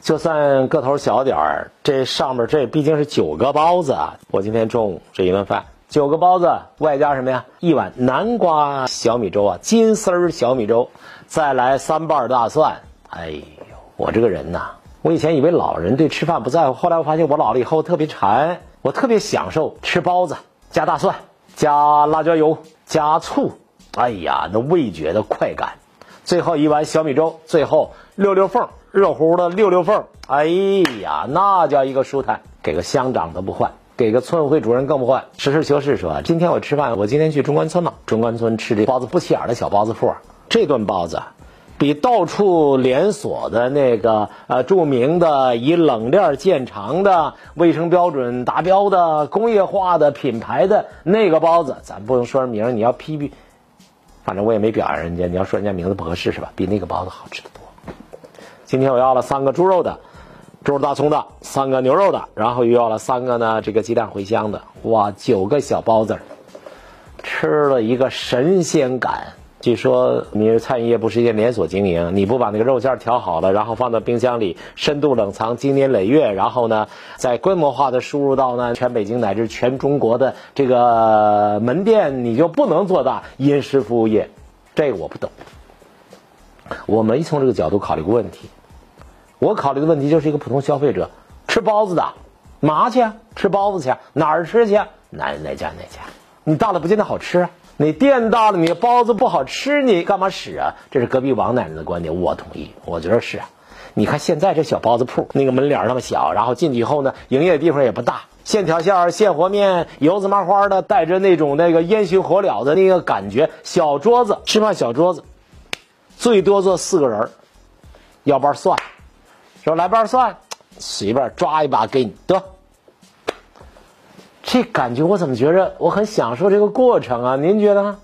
就算个头小点儿，这上面这毕竟是九个包子啊！我今天中午这一顿饭，九个包子外加什么呀？一碗南瓜小米粥啊，金丝儿小米粥，再来三瓣大蒜。哎呦，我这个人呐，我以前以为老人对吃饭不在乎，后来我发现我老了以后特别馋，我特别享受吃包子，加大蒜，加辣椒油，加醋。哎呀，那味觉的快感。最后一碗小米粥，最后溜溜缝，热乎的溜溜缝。哎呀，那叫一个舒坦。给个乡长都不换，给个村委会主任更不换。实事求是说，今天我吃饭，我今天去中关村嘛，中关村吃这包子不起眼的小包子铺，这顿包子，比到处连锁的那个呃著名的以冷链见长的卫生标准达标的工业化的品牌的那个包子，咱不能说人名，你要批评。反正我也没表扬人家，你要说人家名字不合适是吧？比那个包子好吃的多。今天我要了三个猪肉的，猪肉大葱的，三个牛肉的，然后又要了三个呢这个鸡蛋茴香的，哇，九个小包子，吃了一个神仙感。据说你餐饮业不是一件连锁经营，你不把那个肉馅调好了，然后放到冰箱里深度冷藏经年累月，然后呢再规模化的输入到呢全北京乃至全中国的这个门店，你就不能做大饮食服务业。这个我不懂，我没从这个角度考虑过问题。我考虑的问题就是一个普通消费者吃包子的，嘛去啊吃包子去哪儿吃去？哪哪家哪家？你大了不见得好吃啊。你店大了，你包子不好吃，你干嘛使啊？这是隔壁王奶奶的观点，我同意，我觉得是啊。你看现在这小包子铺，那个门脸那么小，然后进去以后呢，营业地方也不大，现条馅儿、现和面、油子麻花的，带着那种那个烟熏火燎的那个感觉。小桌子吃饭，小桌子，最多坐四个人，要瓣蒜，说来瓣蒜，随便抓一把给你得。这感觉我怎么觉着我很享受这个过程啊？您觉得呢？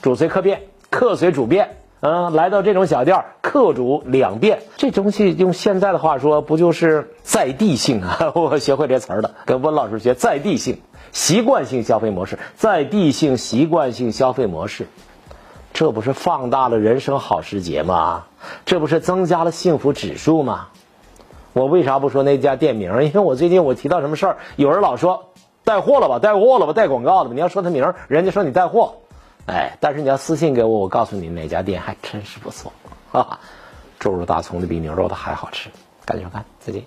主随客便，客随主便。嗯，来到这种小店，客主两变，这东西用现在的话说，不就是在地性啊？我学会这词儿了，跟温老师学在地性、习惯性消费模式，在地性习惯性消费模式，这不是放大了人生好时节吗？这不是增加了幸福指数吗？我为啥不说那家店名？因为我最近我提到什么事儿，有人老说。带货了吧，带货了吧，带广告了吧？你要说他名，人家说你带货，哎，但是你要私信给我，我告诉你哪家店还真是不错，哈哈，猪肉大葱的比牛肉的还好吃，赶紧看，再见。